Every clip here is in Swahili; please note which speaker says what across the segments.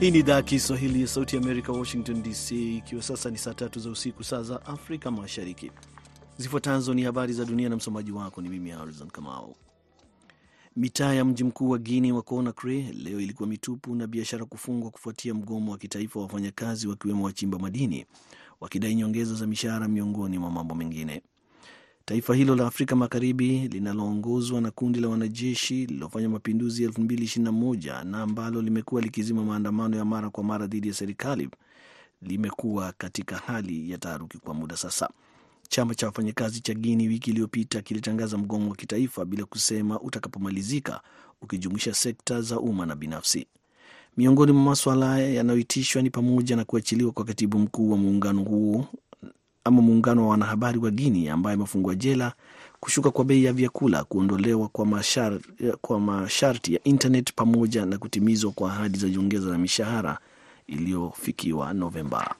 Speaker 1: Hii ni idhaa ya Kiswahili ya Sauti ya Amerika, Washington DC, ikiwa sasa ni saa tatu za usiku, saa za Afrika Mashariki. Zifuatazo ni habari za dunia na msomaji wako ni mimi Harrison Kamau. Mitaa ya mji mkuu wa Guinea wa Conakry leo ilikuwa mitupu na biashara kufungwa kufuatia mgomo wa kitaifa wa wafanyakazi wakiwemo wachimba madini wakidai nyongeza za mishahara miongoni mwa mambo mengine. Taifa hilo la Afrika Magharibi linaloongozwa na kundi la wanajeshi lililofanya mapinduzi 2021 na ambalo limekuwa likizima maandamano ya mara kwa mara dhidi ya serikali limekuwa katika hali ya taharuki kwa muda sasa. Chama cha wafanyakazi cha Guini wiki iliyopita kilitangaza mgomo wa kitaifa bila kusema utakapomalizika, ukijumuisha sekta za umma na binafsi. Miongoni mwa maswala yanayoitishwa ni pamoja na kuachiliwa kwa katibu mkuu wa muungano huo ama muungano wa wanahabari wa Guini ambaye amefungwa jela, kushuka kwa bei ya vyakula, kuondolewa kwa, mashar, kwa masharti ya internet pamoja na kutimizwa kwa ahadi za nyongeza za mishahara iliyofikiwa Novemba.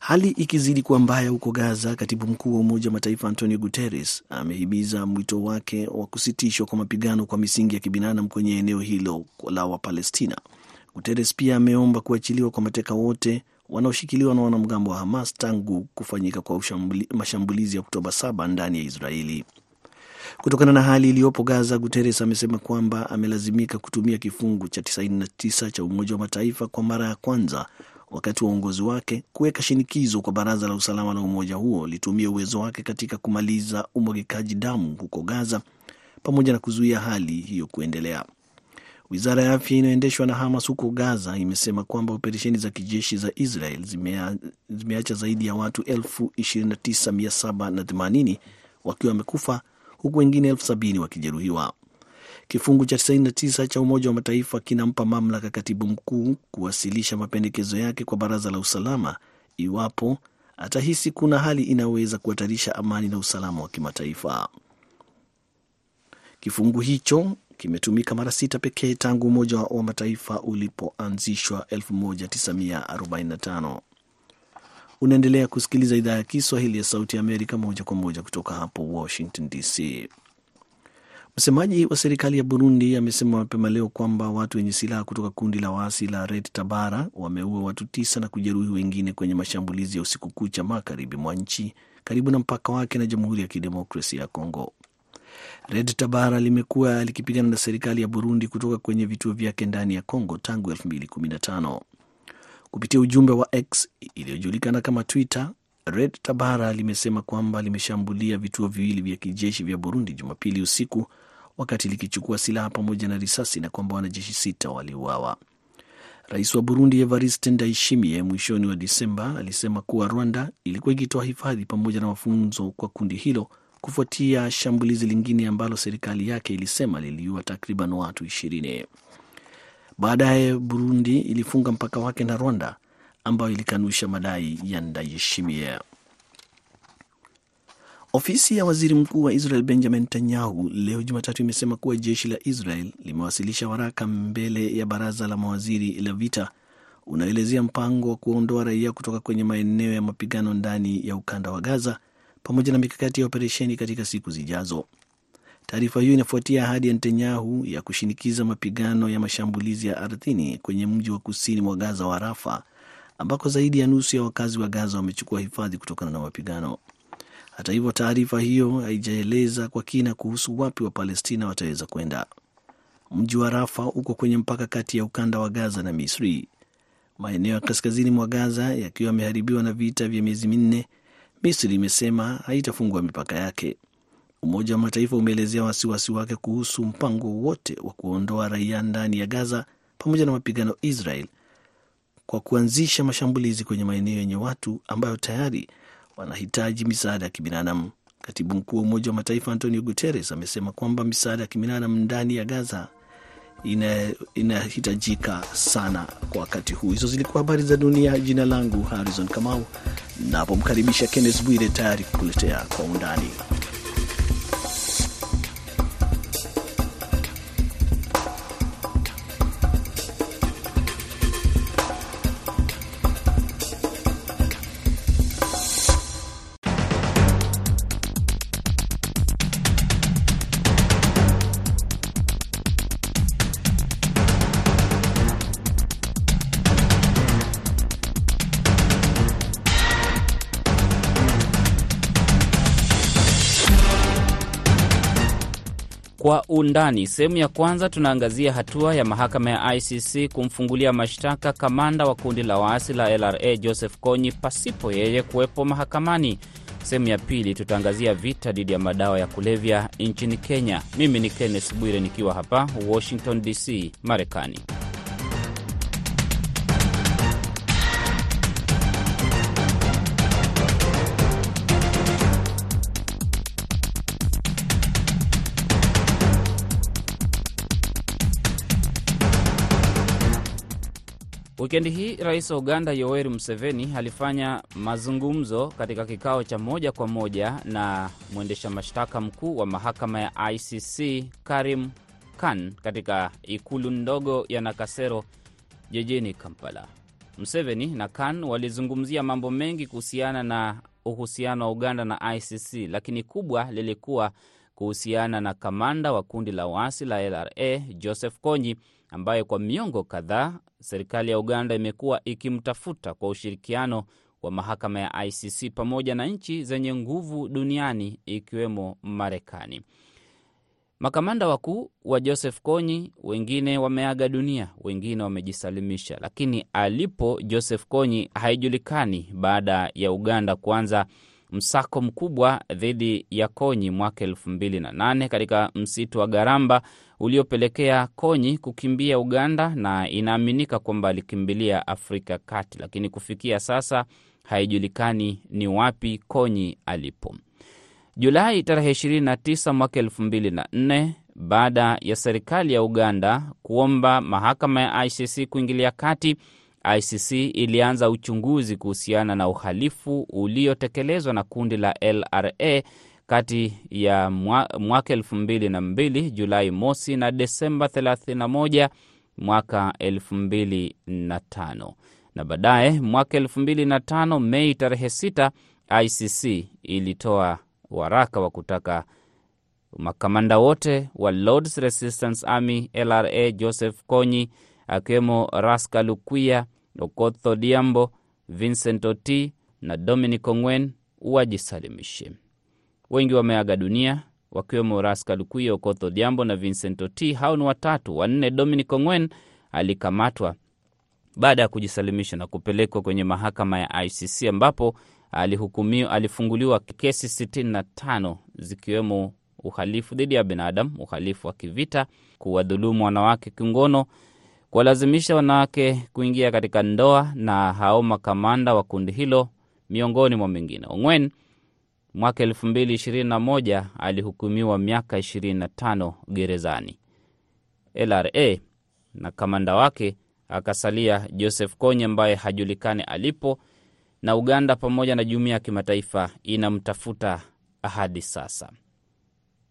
Speaker 1: Hali ikizidi kuwa mbaya huko Gaza, katibu mkuu wa Umoja wa Mataifa Antonio Guterres amehimiza mwito wake wa kusitishwa kwa mapigano kwa misingi ya kibinadamu kwenye eneo hilo la Wapalestina. Guterres pia ameomba kuachiliwa kwa mateka wote wanaoshikiliwa na wanamgambo wa Hamas tangu kufanyika kwa mashambulizi ya Oktoba 7 ndani ya Israeli. Kutokana na hali iliyopo Gaza, Guterres amesema kwamba amelazimika kutumia kifungu cha 99 cha Umoja wa Mataifa kwa mara ya kwanza wakati wa uongozi wake kuweka shinikizo kwa Baraza la Usalama la umoja huo litumie uwezo wake katika kumaliza umwagikaji damu huko Gaza pamoja na kuzuia hali hiyo kuendelea. Wizara ya afya inayoendeshwa na Hamas huko Gaza imesema kwamba operesheni za kijeshi za Israel zimea, zimeacha zaidi ya watu 29780 wakiwa wamekufa huku wengine elfu sabini wakijeruhiwa. Kifungu cha 99 cha Umoja wa Mataifa kinampa mamlaka katibu mkuu kuwasilisha mapendekezo yake kwa Baraza la Usalama iwapo atahisi kuna hali inayoweza kuhatarisha amani na usalama wa kimataifa. Kifungu hicho kimetumika mara sita pekee tangu Umoja wa Mataifa ulipoanzishwa 1945. Unaendelea kusikiliza idhaa ya Kiswahili ya Sauti ya Amerika moja kwa moja kutoka hapo Washington DC. Msemaji wa serikali ya Burundi amesema mapema leo kwamba watu wenye silaha kutoka kundi la waasi la Red Tabara wameua watu tisa na kujeruhi wengine kwenye mashambulizi ya usiku kucha magharibi mwa nchi karibu na mpaka wake na Jamhuri ya Kidemokrasia ya Kongo. Red Tabara limekuwa likipigana na serikali ya Burundi kutoka kwenye vituo vyake ndani ya Congo tangu 2015. Kupitia ujumbe wa X iliyojulikana kama Twitter, Red Tabara limesema kwamba limeshambulia vituo viwili vya kijeshi vya Burundi Jumapili usiku wakati likichukua silaha pamoja na risasi na kwamba wanajeshi sita waliuawa. Rais wa Burundi Evariste Ndayishimiye mwishoni wa Disemba alisema kuwa Rwanda ilikuwa ikitoa hifadhi pamoja na mafunzo kwa kundi hilo kufuatia shambulizi lingine ambalo serikali yake ilisema liliua takriban watu ishirini. Baadaye Burundi ilifunga mpaka wake na Rwanda ambayo ilikanusha madai ya Ndayishimiye. Ofisi ya waziri mkuu wa Israel Benjamin Netanyahu leo Jumatatu imesema kuwa jeshi la Israel limewasilisha waraka mbele ya baraza la mawaziri la vita unaelezea mpango wa kuondoa raia kutoka kwenye maeneo ya mapigano ndani ya ukanda wa Gaza pamoja na mikakati ya operesheni katika siku zijazo. Taarifa hiyo inafuatia ahadi ya Netanyahu ya kushinikiza mapigano ya mashambulizi ya ardhini kwenye mji wa kusini mwa Gaza wa Rafa, ambako zaidi ya nusu ya wakazi wa Gaza wamechukua hifadhi kutokana na mapigano. Hata hivyo, taarifa hiyo haijaeleza kwa kina kuhusu wapi wa Palestina wataweza kwenda. Mji wa Rafa uko kwenye mpaka kati ya ukanda wa Gaza na Misri. Maeneo ya kaskazini mwa Gaza yakiwa yameharibiwa na vita vya miezi minne, Misri imesema haitafungua mipaka yake. Umoja wa Mataifa umeelezea wasiwasi wake kuhusu mpango wote wa kuondoa raia ndani ya Gaza pamoja na mapigano Israel kwa kuanzisha mashambulizi kwenye maeneo yenye watu ambayo tayari wanahitaji misaada ya kibinadamu. Katibu mkuu wa Umoja wa Mataifa Antonio Guterres amesema kwamba misaada ya kibinadamu ndani ya Gaza inahitajika ina sana kwa wakati huu. Hizo zilikuwa habari za dunia. Jina langu Harrison Kamau, napomkaribisha Kenneth Bwire tayari kukuletea kwa undani.
Speaker 2: Undani, sehemu ya kwanza tunaangazia hatua ya mahakama ya ICC kumfungulia mashtaka kamanda wa kundi la waasi la LRA Joseph Kony pasipo yeye kuwepo mahakamani. Sehemu ya pili tutaangazia vita dhidi ya madawa ya kulevya nchini Kenya. Mimi ni Kenneth Bwire nikiwa hapa Washington DC, Marekani. Wikendi hii rais wa Uganda Yoweri Museveni alifanya mazungumzo katika kikao cha moja kwa moja na mwendesha mashtaka mkuu wa mahakama ya ICC Karim Khan katika ikulu ndogo ya Nakasero jijini Kampala. Museveni na Khan walizungumzia mambo mengi kuhusiana na uhusiano wa Uganda na ICC, lakini kubwa lilikuwa kuhusiana na kamanda wa kundi la waasi la LRA Joseph Kony ambaye kwa miongo kadhaa serikali ya Uganda imekuwa ikimtafuta kwa ushirikiano wa mahakama ya ICC pamoja na nchi zenye nguvu duniani ikiwemo Marekani. Makamanda wakuu wa Joseph Kony wengine wameaga dunia, wengine wamejisalimisha, lakini alipo Joseph Kony haijulikani baada ya Uganda kuanza msako mkubwa dhidi ya Konyi mwaka elfu mbili na nane katika msitu wa Garamba uliopelekea Konyi kukimbia Uganda, na inaaminika kwamba alikimbilia Afrika Kati, lakini kufikia sasa haijulikani ni wapi Konyi alipo. Julai tarehe 29 mwaka 2004 baada ya serikali ya Uganda kuomba mahakama ya ICC kuingilia kati, ICC ilianza uchunguzi kuhusiana na uhalifu uliotekelezwa na kundi la LRA kati ya mwaka 2002 Julai mosi na Desemba 31 mwaka 2005 na baadaye mwaka 2005 Mei tarehe 6 ICC ilitoa waraka wa kutaka makamanda wote wa Lords Resistance Army LRA Joseph Kony akiwemo Raska Lukuya, Okotho Diambo, Vincent Oti na Dominic Ongwen wajisalimishe. Wengi wameaga dunia wakiwemo Raska Lukuya, Okotho Diambo na Vincent Oti. Hao ni watatu. Wanne, Dominic Ongwen alikamatwa baada ya kujisalimisha na kupelekwa kwenye mahakama ya ICC ambapo alihukumiwa, alifunguliwa kesi 65 zikiwemo uhalifu dhidi ya binadamu, uhalifu wa kivita, kuwadhulumu wanawake kingono, kuwalazimisha wanawake kuingia katika ndoa na hao makamanda wa kundi hilo, miongoni mwa mengine. Ongwen mwaka 2021 alihukumiwa miaka 25 gerezani. LRA na kamanda wake akasalia Joseph Kony ambaye hajulikani alipo, na Uganda pamoja na jumuiya ya kimataifa inamtafuta hadi sasa.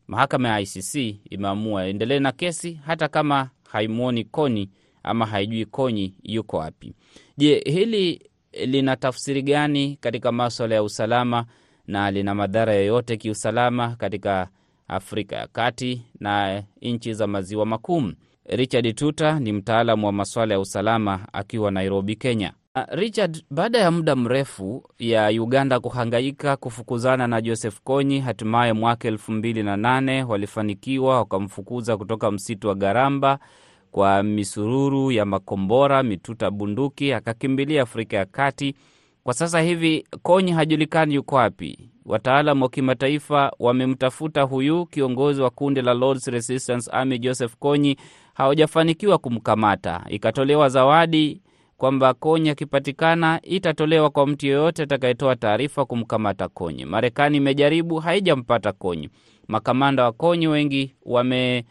Speaker 2: Mahakama ya ICC imeamua endelee na kesi hata kama haimwoni Kony ama haijui Konyi yuko wapi. Je, hili lina tafsiri gani katika maswala ya usalama na lina madhara yoyote kiusalama katika Afrika ya Kati na nchi za maziwa makuu? Richard Tuta ni mtaalamu wa maswala ya usalama akiwa Nairobi, Kenya. Richard, baada ya muda mrefu ya Uganda kuhangaika kufukuzana na Joseph Konyi, hatimaye mwaka elfu mbili na nane walifanikiwa wakamfukuza kutoka msitu wa Garamba kwa misururu ya makombora, mituta bunduki, akakimbilia Afrika ya Kati. Kwa sasa hivi Kony hajulikani yuko wapi. Wataalam wa kimataifa wamemtafuta huyu kiongozi wa kundi la Lords Resistance Army Joseph Kony, hawajafanikiwa kumkamata. Ikatolewa zawadi kwamba Kony akipatikana itatolewa kwa mtu yeyote atakayetoa taarifa kumkamata Kony. Marekani imejaribu haijampata Kony. Makamanda wa Kony wengi wameamua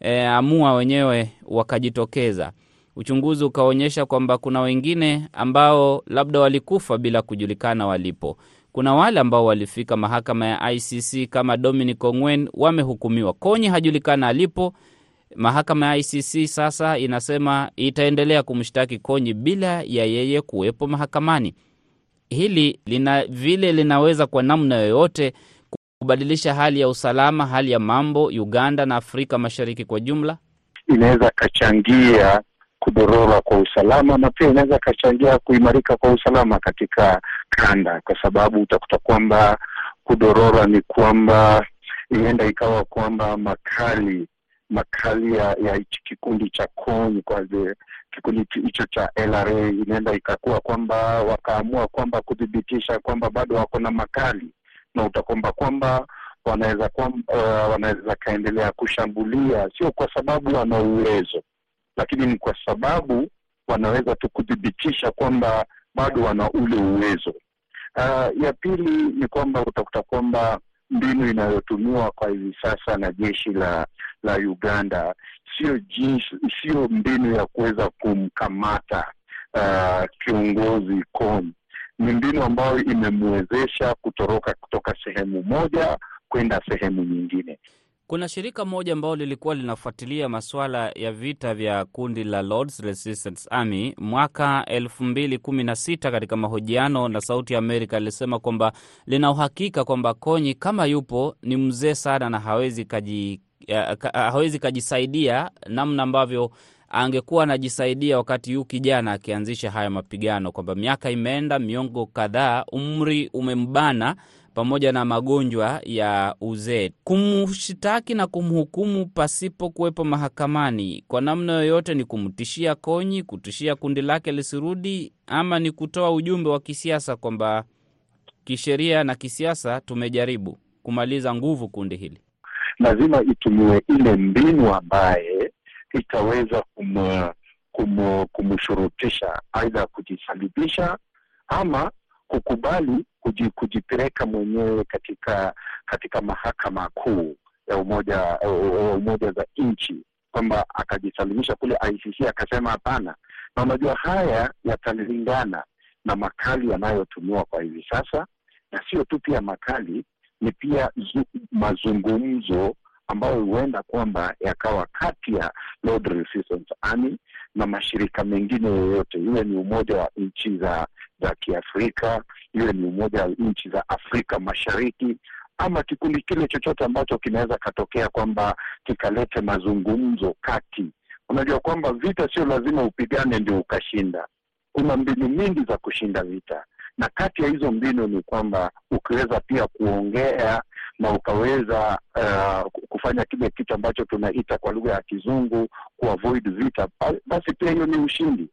Speaker 2: e, wenyewe wakajitokeza. Uchunguzi ukaonyesha kwamba kuna wengine ambao labda walikufa bila kujulikana walipo. Kuna wale ambao walifika mahakama ya ICC kama Dominic Ongwen wamehukumiwa. Konyi hajulikana alipo. Mahakama ya ICC sasa inasema itaendelea kumshtaki Konyi bila ya yeye kuwepo mahakamani. Hili lina vile linaweza kwa namna yoyote kubadilisha hali ya usalama, hali ya mambo Uganda na Afrika Mashariki kwa jumla.
Speaker 3: Inaweza kachangia kudorora kwa usalama na pia inaweza kachangia kuimarika kwa usalama katika kanda, kwa sababu utakuta kwamba kudorora ni kwamba inaenda ikawa kwamba makali makali ya ya kikundi cha CON kwa ze, kikundi hicho cha LRA inaenda ikakuwa kwamba wakaamua kwamba kuthibitisha kwamba bado wako na makali na utakwamba kwamba wanaweza uh, kaendelea kushambulia, sio kwa sababu wana uwezo, lakini ni kwa sababu wanaweza tu kuthibitisha kwamba bado wana ule uwezo. Uh, ya pili ni kwamba utakuta kwamba mbinu inayotumiwa kwa hivi sasa na jeshi la la Uganda sio sio mbinu ya kuweza kumkamata uh, kiongozi CON. Ni mbinu ambayo imemwezesha kutoroka kutoka sehemu moja kwenda sehemu nyingine.
Speaker 2: Kuna shirika moja ambalo lilikuwa linafuatilia masuala ya vita vya kundi la Lords Resistance Army mwaka elfu mbili kumi na sita. Katika mahojiano na Sauti ya Amerika lilisema kwamba lina uhakika kwamba Konyi kama yupo ni mzee sana na hawezi kaji, hawezi kajisaidia namna ambavyo angekuwa anajisaidia wakati yu kijana akianzisha haya mapigano, kwamba miaka imeenda, miongo kadhaa, umri umembana pamoja na magonjwa ya uzee. Kumshtaki na kumhukumu pasipo kuwepo mahakamani kwa namna yoyote ni kumtishia Konyi, kutishia kundi lake lisirudi, ama ni kutoa ujumbe wa kisiasa kwamba kisheria na kisiasa tumejaribu kumaliza nguvu kundi hili.
Speaker 3: Lazima itumiwe ile mbinu ambaye itaweza kum, kum, kumshurutisha aidha kujisalibisha ama kukubali kujipeleka mwenyewe katika katika mahakama kuu ya umoja umoja za nchi, kwamba akajisalimisha kule ICC akasema hapana. Na unajua haya yatalingana na makali yanayotumiwa kwa hivi sasa, na sio tu pia makali, ni pia zu, mazungumzo ambayo huenda kwamba yakawa kati ya Lord Resistance Army na mashirika mengine yoyote, iwe ni umoja wa nchi za za Kiafrika, iwe ni umoja wa nchi za Afrika Mashariki, ama kikundi kile chochote ambacho kinaweza katokea kwamba kikalete mazungumzo kati. Unajua kwamba vita sio lazima upigane ndio ukashinda. Kuna mbinu mingi za kushinda vita, na kati ya hizo mbinu ni kwamba ukiweza pia kuongea na ukaweza uh, kufanya kile kitu ambacho tunaita kwa lugha ya Kizungu kuavoid vita, basi pia hiyo ni ushindi.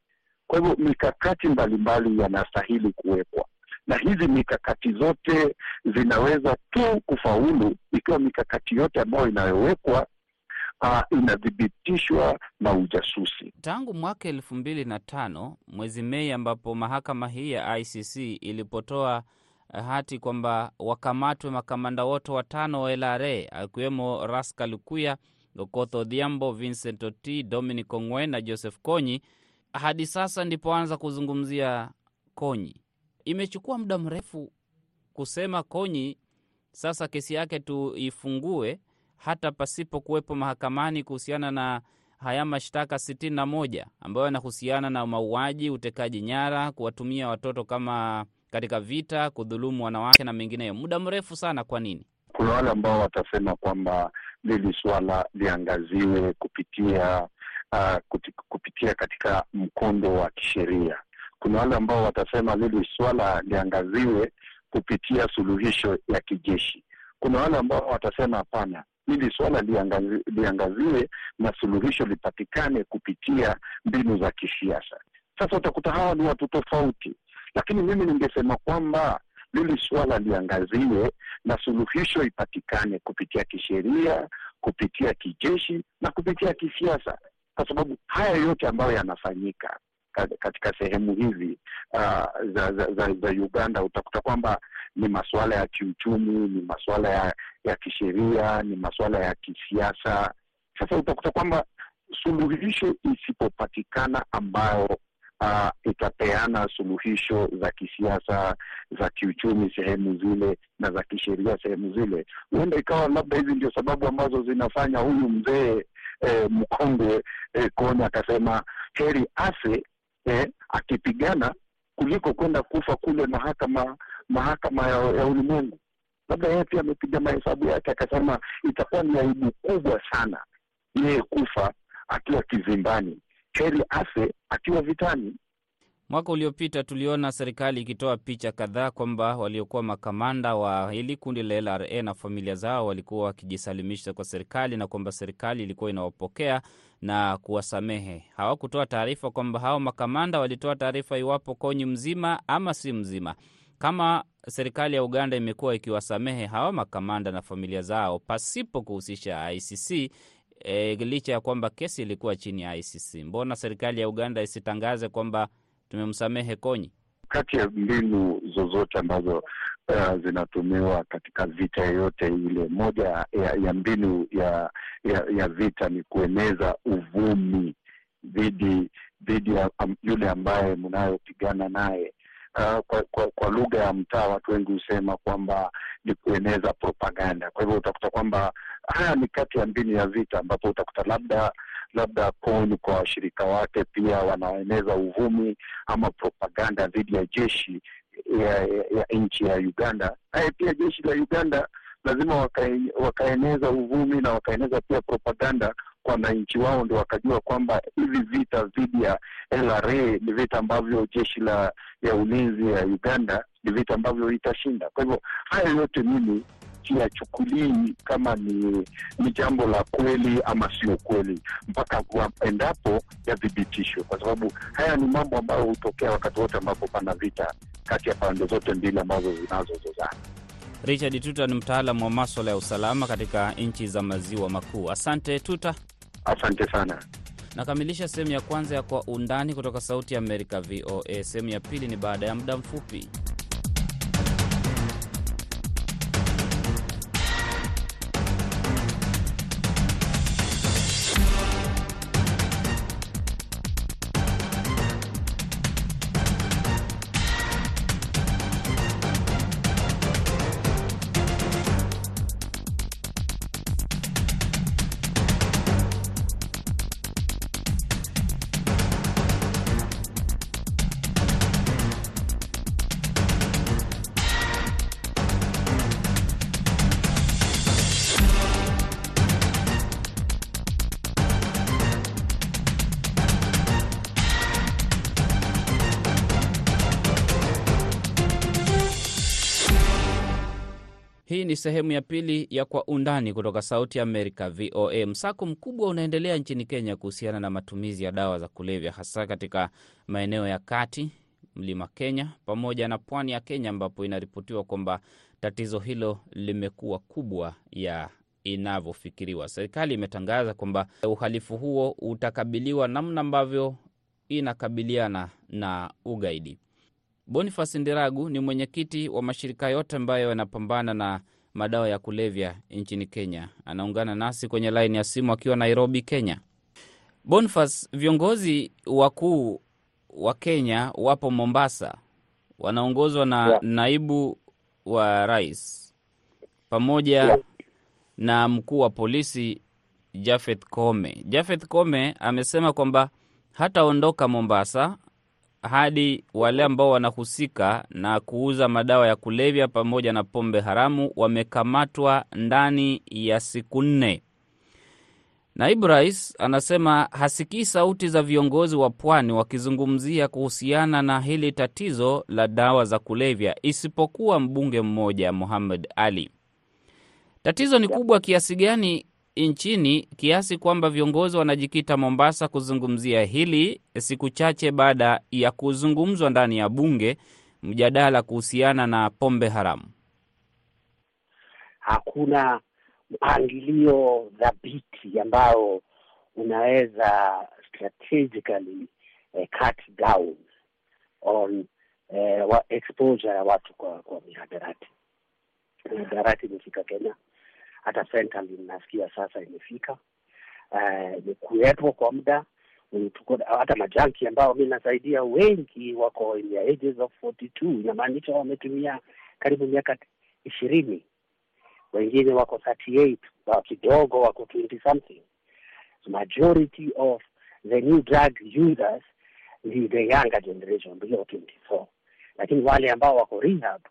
Speaker 3: Kwa hivyo mikakati mbalimbali yanastahili kuwekwa, na hizi mikakati zote zinaweza tu kufaulu ikiwa mikakati yote ambayo inayowekwa uh, inathibitishwa na ujasusi.
Speaker 2: Tangu mwaka elfu mbili na tano mwezi Mei, ambapo mahakama hii ya ICC ilipotoa hati kwamba wakamatwe makamanda wote watano wa LRA akiwemo Raska Lukuya, Okoth Odhiambo, Vincent Oti, Dominic Ongwen na Joseph Konyi. Hadi sasa ndipoanza kuzungumzia Konyi. Imechukua muda mrefu kusema Konyi sasa kesi yake tuifungue hata pasipo kuwepo mahakamani kuhusiana na haya mashtaka sitini na moja ambayo yanahusiana na mauaji, utekaji nyara, kuwatumia watoto kama katika vita, kudhulumu wanawake na mengineyo. Muda mrefu sana. Kwa nini?
Speaker 3: Kuna wale ambao watasema kwamba lili swala liangaziwe kupitia uh, kupitia katika mkondo wa kisheria. Kuna wale ambao watasema lili swala liangaziwe kupitia suluhisho ya kijeshi. Kuna wale ambao watasema hapana, hili swala liangazi, liangaziwe na suluhisho lipatikane kupitia mbinu za kisiasa. Sasa utakuta hawa ni watu tofauti, lakini mimi ningesema kwamba lili swala liangaziwe na suluhisho ipatikane kupitia kisheria, kupitia kijeshi na kupitia kisiasa, kwa sababu haya yote ambayo yanafanyika katika sehemu hizi uh, za, za, za, za Uganda utakuta kwamba ni masuala ya kiuchumi, ni masuala ya, ya kisheria, ni masuala ya kisiasa. Sasa utakuta kwamba suluhisho isipopatikana ambayo uh, itapeana suluhisho za kisiasa, za kiuchumi sehemu zile na za kisheria sehemu zile, huenda ikawa labda hizi ndio sababu ambazo zinafanya huyu mzee eh, mkongwe eh, Kony akasema heri afe eh, akipigana kuliko kwenda kufa kule mahakama mahakama ya, ya ulimwengu. Labda yeye pia amepiga mahesabu yake akasema itakuwa ni aibu kubwa sana yeye kufa akiwa kizimbani, heri afe akiwa vitani.
Speaker 2: Mwaka uliopita tuliona serikali ikitoa picha kadhaa kwamba waliokuwa makamanda wa hili kundi la LRA na familia zao walikuwa wakijisalimisha kwa serikali na kwamba serikali ilikuwa inawapokea na kuwasamehe. Hawakutoa taarifa kwamba hao makamanda walitoa taarifa iwapo Konyi mzima ama si mzima. Kama serikali ya Uganda imekuwa ikiwasamehe hawa makamanda na familia zao pasipo kuhusisha ICC e, licha ya kwamba kesi ilikuwa chini ya ICC, mbona serikali ya Uganda isitangaze kwamba tumemsamehe Konyi?
Speaker 3: Kati ya mbinu zozote ambazo uh, zinatumiwa katika vita yoyote ile, moja ya, ya mbinu ya, ya ya vita ni kueneza uvumi dhidi dhidi ya um, yule ambaye mnayopigana naye. Uh, kwa, kwa, kwa lugha ya mtaa watu wengi husema kwamba ni kueneza propaganda. Kwa hivyo utakuta kwamba haya ni kati ya mbinu ya vita, ambapo utakuta labda labda Konyi kwa washirika wake pia wanaeneza uvumi ama propaganda dhidi ya jeshi ya, ya, ya nchi ya Uganda. Naye pia jeshi la Uganda lazima wakae, wakaeneza uvumi na wakaeneza pia propaganda kwa wananchi wao, ndio wakajua kwamba hivi vita dhidi ya LRA ni vita ambavyo jeshi la ya ulinzi ya Uganda ni vita ambavyo itashinda. Kwa hivyo haya yote mimi siyachukulii kama ni ni jambo la kweli ama sio kweli, mpaka endapo yathibitishwe, kwa sababu haya ni mambo ambayo hutokea wakati wote ambapo pana vita kati ya pande zote mbili ambazo zinazozozana.
Speaker 2: Richard Tuta ni mtaalamu wa maswala ya usalama katika nchi za maziwa makuu. Asante Tuta.
Speaker 3: Asante sana.
Speaker 2: Nakamilisha sehemu ya kwanza ya Kwa Undani kutoka Sauti ya Amerika, VOA. Sehemu ya pili ni baada ya muda mfupi. Ni sehemu ya pili ya Kwa Undani kutoka Sauti Amerika, VOA. Msako mkubwa unaendelea nchini Kenya kuhusiana na matumizi ya dawa za kulevya, hasa katika maeneo ya kati, mlima Kenya pamoja na pwani ya Kenya, ambapo inaripotiwa kwamba tatizo hilo limekuwa kubwa ya inavyofikiriwa. Serikali imetangaza kwamba uhalifu huo utakabiliwa namna ambavyo inakabiliana na ugaidi. Boniface Ndiragu ni mwenyekiti wa mashirika yote ambayo yanapambana na madawa ya kulevya nchini Kenya. Anaungana nasi kwenye laini ya simu akiwa Nairobi, Kenya. Bonfas, viongozi wakuu wa Kenya wapo Mombasa, wanaongozwa na
Speaker 4: Yeah.
Speaker 2: naibu wa rais pamoja
Speaker 4: Yeah.
Speaker 2: na mkuu wa polisi Jafeth Kome. Jafeth Kome amesema kwamba hataondoka Mombasa hadi wale ambao wanahusika na kuuza madawa ya kulevya pamoja na pombe haramu wamekamatwa ndani ya siku nne. Naibu rais anasema hasikii sauti za viongozi wa pwani wakizungumzia kuhusiana na hili tatizo la dawa za kulevya, isipokuwa mbunge mmoja Muhammad Ali. Tatizo ni kubwa kiasi gani nchini kiasi kwamba viongozi wanajikita Mombasa kuzungumzia hili siku chache baada ya kuzungumzwa ndani ya bunge mjadala kuhusiana na pombe haramu.
Speaker 4: hakuna mpangilio dhabiti ambao unaweza strategically eh, cut down on eh, exposure ya watu kwa kwa mihadarati. Mihadarati imefika Kenya, hata fentanyl nasikia sasa imefika, ni kuwepo kwa muda. Hata majanki ambao mi nasaidia wengi wako in the ages of 42 inamaanisha wametumia karibu miaka ishirini. Wengine wako 38 wa kidogo wako 20 something. Majority of the new drug users ni the younger generation below 24 lakini wale ambao wako rehab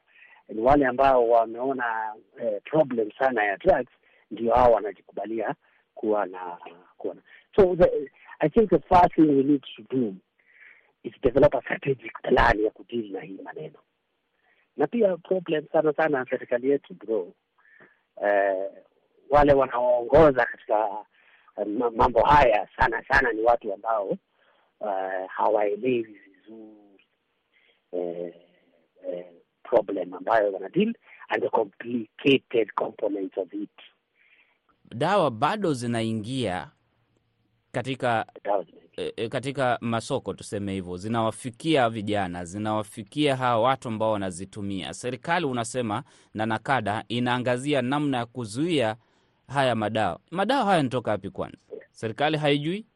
Speaker 4: ni wale ambao wameona eh, problem sana ya drugs ndio hao wanajikubalia kuwa na kuwa so the, I think the first thing we need to do isidevelop a strategic plan ya kudili na hii maneno. Na pia problem sana sana serikali yetu bro eh, wale wanaoongoza katika eh, mambo haya sana sana ni watu ambao uh, hawaelewi vizuri. Eh, eh, problem ambayo wanadeal and the complicated components of it
Speaker 2: Dawa bado zinaingia katika e, katika masoko tuseme hivyo, zinawafikia vijana, zinawafikia hawa watu ambao wanazitumia. Serikali unasema na NACADA inaangazia namna ya kuzuia haya madawa. Madawa haya yanatoka wapi kwanza? Serikali haijui.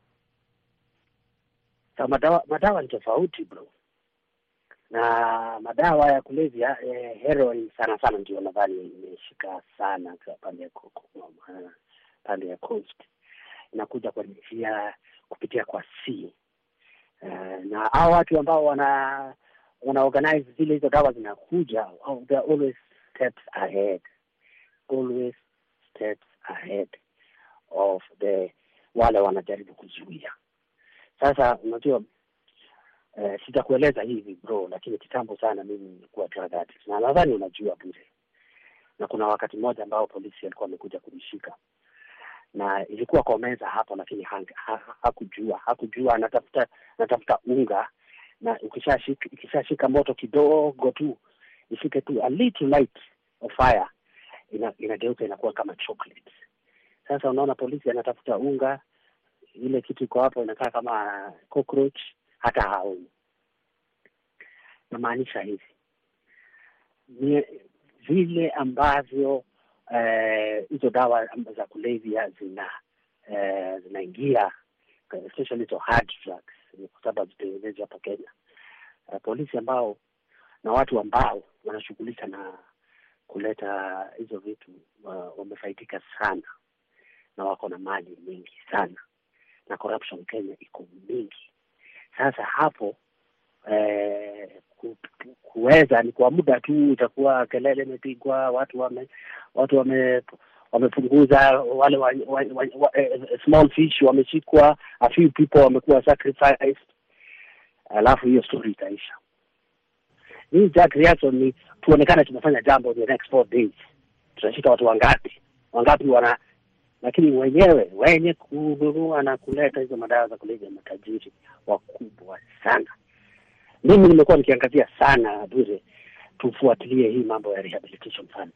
Speaker 4: Madawa madawa ni tofauti bro, na madawa ya kulevya eh, heroin sana sana ndio nadhani imeshika sana pande ya pande ya coast, inakuja kwa njia kupitia kwa sea eh, na hao watu ambao wana wana organize zile hizo dawa zinakuja, oh, they are always steps ahead, always steps ahead of the wale wanajaribu kuzuia. Sasa unajua eh, sitakueleza hivi bro, lakini kitambo sana mimi nilikuwa drug addict, na nadhani unajua bure, na kuna wakati mmoja ambao polisi alikuwa amekuja kunishika. Na ilikuwa kwa meza hapo, lakini hakujua hakujua anatafuta anatafuta unga, na ukishashika ikishashika moto kidogo tu ishike tu a little light of fire ina, inageuka inakuwa kama chocolate. Sasa unaona polisi anatafuta unga, ile kitu iko hapo inakaa kama cockroach, hata haoni. Namaanisha hivi ni vile ambavyo eh, hizo dawa za kulevya zina eh, zinaingia especially hizo hard drugs, kwa sababu zitengenezwa hapa Kenya. Uh, polisi ambao na watu ambao wanashughulika na kuleta hizo vitu uh, wamefaidika sana na wako na mali mingi sana, na corruption Kenya iko mingi. Sasa hapo eh, ku, ku- kuweza ni kwa muda tu, itakuwa kelele imepigwa, watu wame watu wame wamepunguza wale wa, wa, wa, wa, eh, small fish wameshikwa, a few people wamekuwa sacrificed, alafu hiyo story itaisha. Hii Jack reaction ni tuonekane tumefanya jambo the next four days, tutashika watu wangapi? Wangapi wana lakini wenyewe wenye kununua na kuleta hizo madawa za kulevya matajiri wakubwa sana. Mimi nimekuwa nikiangazia sana bure, tufuatilie hii mambo ya rehabilitation fund,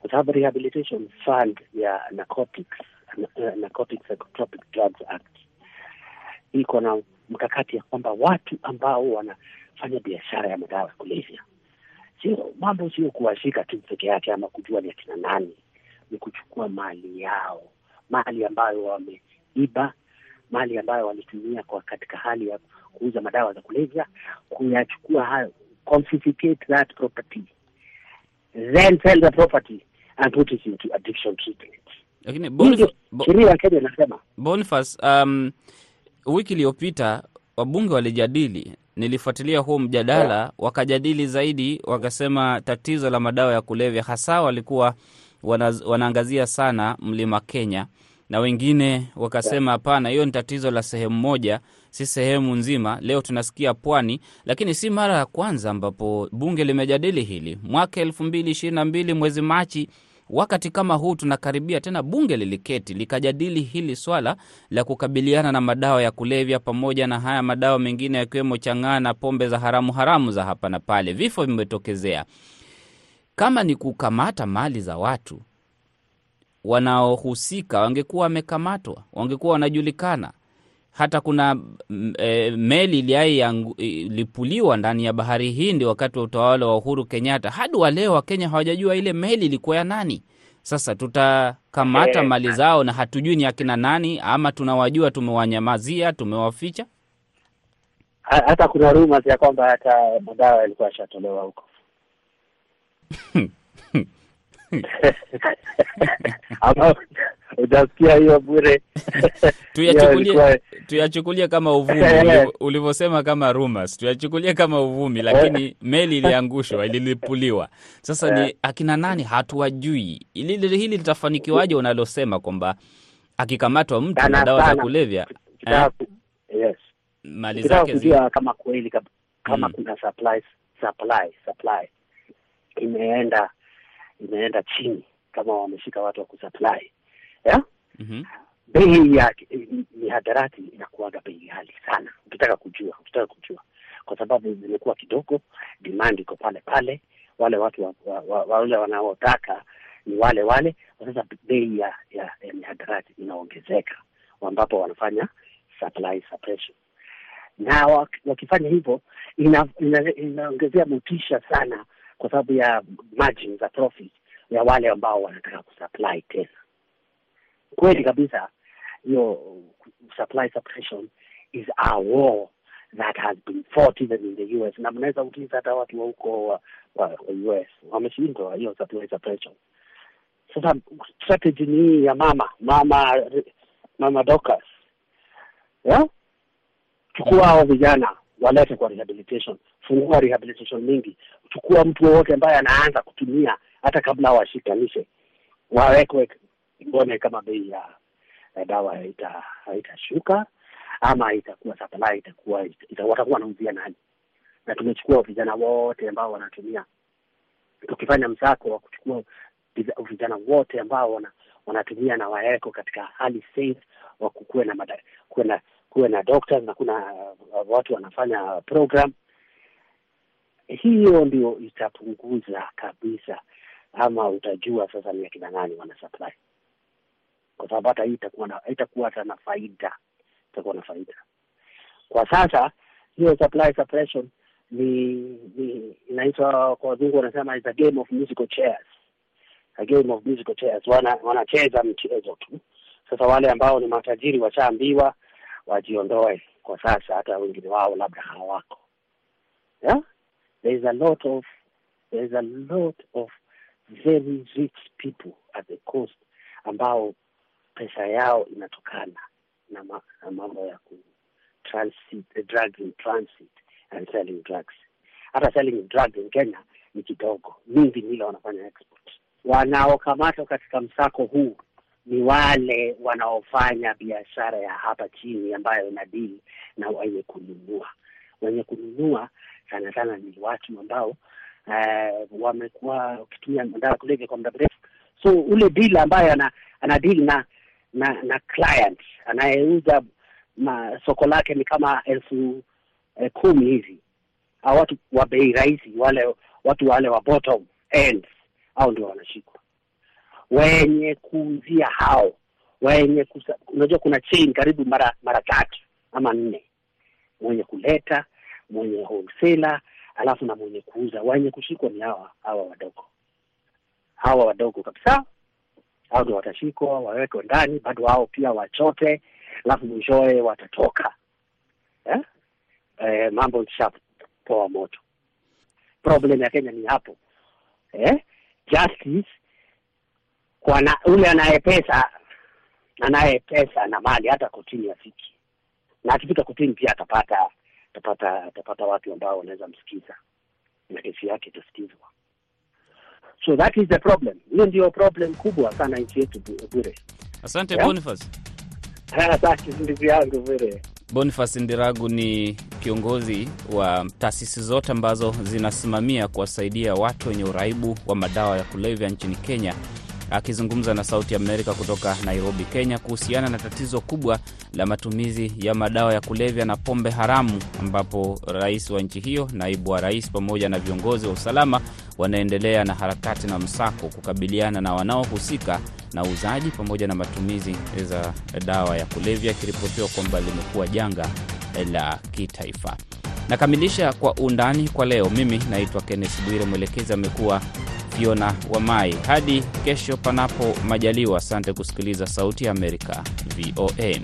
Speaker 4: kwa sababu rehabilitation fund ya narcotics, uh, Narcotics Psychotropic Drugs Act iko na mkakati ya kwamba watu ambao wanafanya biashara ya madawa ya kulevya, sio mambo, sio kuwashika tu peke yake ama kujua ni akina nani ni kuchukua mali yao, mali ambayo wameiba, mali ambayo walitumia kwa katika hali ya kuuza madawa za kulevya, kuyachukua hayo, confiscate that property, then sell the property and put it into addiction treatment.
Speaker 2: Lakini
Speaker 4: sheria ya Kenya inasema.
Speaker 2: Boniface, um, wiki iliyopita wabunge walijadili, nilifuatilia huo mjadala, wakajadili zaidi, wakasema tatizo la madawa ya kulevya hasa walikuwa wana, wanaangazia sana mlima Kenya, na wengine wakasema hapana, hiyo ni tatizo la sehemu moja, si sehemu nzima. Leo tunasikia pwani, lakini si mara ya kwanza ambapo bunge limejadili hili. Mwaka elfu mbili ishirini na mbili mwezi Machi wakati kama huu tunakaribia tena, bunge liliketi likajadili hili swala la kukabiliana na madawa ya kulevya pamoja na haya madawa mengine yakiwemo chang'aa na pombe za haramu haramu za hapa na pale. Vifo vimetokezea. Kama ni kukamata mali za watu, wanaohusika wangekuwa wamekamatwa, wangekuwa wanajulikana. Hata kuna mm, e, meli iliailipuliwa ndani ya bahari Hindi wakati wa utawala wa Uhuru Kenyatta. Hadi wa leo Wakenya hawajajua ile meli ilikuwa ya nani. Sasa tutakamata
Speaker 4: Eh,
Speaker 2: mali zao na hatujui ni akina nani, ama tunawajua tumewanyamazia, tumewaficha.
Speaker 4: Hata kuna rumors ya kwamba hata madawa yalikuwa yashatolewa huko ama utasikia hiyo bure.
Speaker 2: Tuyachukulie, tuyachukulie kama uvumi ulivyosema, kama rumors, tuyachukulie kama uvumi, lakini meli iliangushwa, ililipuliwa. Sasa ni akina nani hatuwajui. Hili hili litafanikiwaje unalosema kwamba akikamatwa mtu na dawa za kulevya eh?
Speaker 4: Yes
Speaker 2: mali zake
Speaker 4: kama kweli kama
Speaker 2: Mm.
Speaker 4: kuna supply supply supply imeenda imeenda chini kama wameshika watu wa kusupply. Yeah?
Speaker 2: Mhm.
Speaker 4: bei ya mihadarati inakuwaga bei ghali sana. Ukitaka kujua ukitaka kujua. Kwa sababu zimekuwa kidogo demand iko pale pale. Wale watu wa, wa, wa, wale wanaotaka ni wale wale. Sasa bei ya, ya, ya mihadarati inaongezeka ambapo wanafanya supply suppression. Na wakifanya hivyo ina- ina- inaongezea motisha sana kwa sababu ya margin za profit ya wale ambao wanataka kusupply tena. Kweli kabisa hiyo supply suppression is a war that has been fought even in the US na mnaweza uliza hata watu wa huko wa, wa US wameshindwa hiyo supply suppression. Sasa strategy ni hii ya mama mama mama Dorcas. Yeah? chukua hao vijana walete kwa rehabilitation. Fungua rehabilitation mingi. Chukua mtu wowote ambaye anaanza kutumia hata kabla washikanishe wawekwe uone kama bei ya, dawa haita haitashuka ama itakuwa supply itakuwa ita, watakuwa wanauzia nani? Na tumechukua vijana wote ambao wanatumia. Tukifanya msako wa kuchukua vijana wote ambao wana, wanatumia na waeko katika hali safe wa kukuwe na kuwe na kuwe na doctors na kuna uh, watu wanafanya program. Hiyo ndio itapunguza kabisa ama utajua sasa ni akina nani wana supply. Kwa sababu hata hii itakuwa hata na faida itakuwa na faida. Kwa sasa hiyo supply suppression ni ni inaitwa kwa wazungu wanasema is a game of musical chairs. A game of musical chairs. Wana mchezo tu. Sasa wale ambao ni matajiri washaambiwa wajiondoe kwa sasa hata wengine wao labda hawako. Yeah? there is a lot of there is a lot of very rich people at the coast ambao pesa yao inatokana na, ma, na mambo ya ku transit the drugs in transit and selling drugs. Hata selling drugs in Kenya ni kidogo. Mingi ni ile wanafanya export. Wanaokamatwa katika msako huu ni wale wanaofanya biashara ya hapa chini ambayo ina deal na wenye kununua. Wenye kununua sana sana ni watu ambao uh, wamekuwa wakitumia madawa ya kulevya kwa muda mrefu. So ule deal ambaye ana, ana deal na na na client anayeuza soko lake ni kama elfu eh, kumi hivi. Au watu wa bei rahisi wale watu wale wa bottom end au ndio wanashikwa wenye kuuzia hao wenye kusa, unajua kuna chain karibu mara mara tatu ama nne. Mwenye kuleta mwenye wholesaler alafu na mwenye kuuza. Wenye kushikwa ni hawa hawa wadogo. Hawa wadogo kabisa. Hao ndio watashikwa wawekwe ndani bado hao pia wachote alafu mwishowe watatoka. Eh? Eh, mambo ikishapoa moto. Problem ya Kenya ni hapo. Eh? justice kwa na, ule anayepesa anayepesa na mali hata kotini afiki. Na akifika kotini pia atapata atapata atapata watu ambao wanaweza msikiza. Na kesi yake itasikizwa. So that is the problem. Hiyo ndio problem kubwa sana nchi yetu bure.
Speaker 2: Asante
Speaker 4: Yeah.
Speaker 2: Boniface.
Speaker 4: asante ndugu yangu bure.
Speaker 2: Boniface Ndiragu ni kiongozi wa taasisi zote ambazo zinasimamia kuwasaidia watu wenye uraibu wa madawa ya kulevya nchini Kenya, akizungumza na Sauti Amerika kutoka Nairobi, Kenya, kuhusiana na tatizo kubwa la matumizi ya madawa ya kulevya na pombe haramu, ambapo rais wa nchi hiyo, naibu wa rais, pamoja na viongozi wa usalama wanaendelea na harakati na msako kukabiliana na wanaohusika na uuzaji pamoja na matumizi za dawa ya kulevya, ikiripotiwa kwamba limekuwa janga la kitaifa. Nakamilisha kwa undani kwa leo. Mimi naitwa Kenneth Bwire, mwelekezi amekuwa Fiona Wamai. Hadi kesho, panapo majaliwa. Asante kusikiliza Sauti ya Amerika, VOA.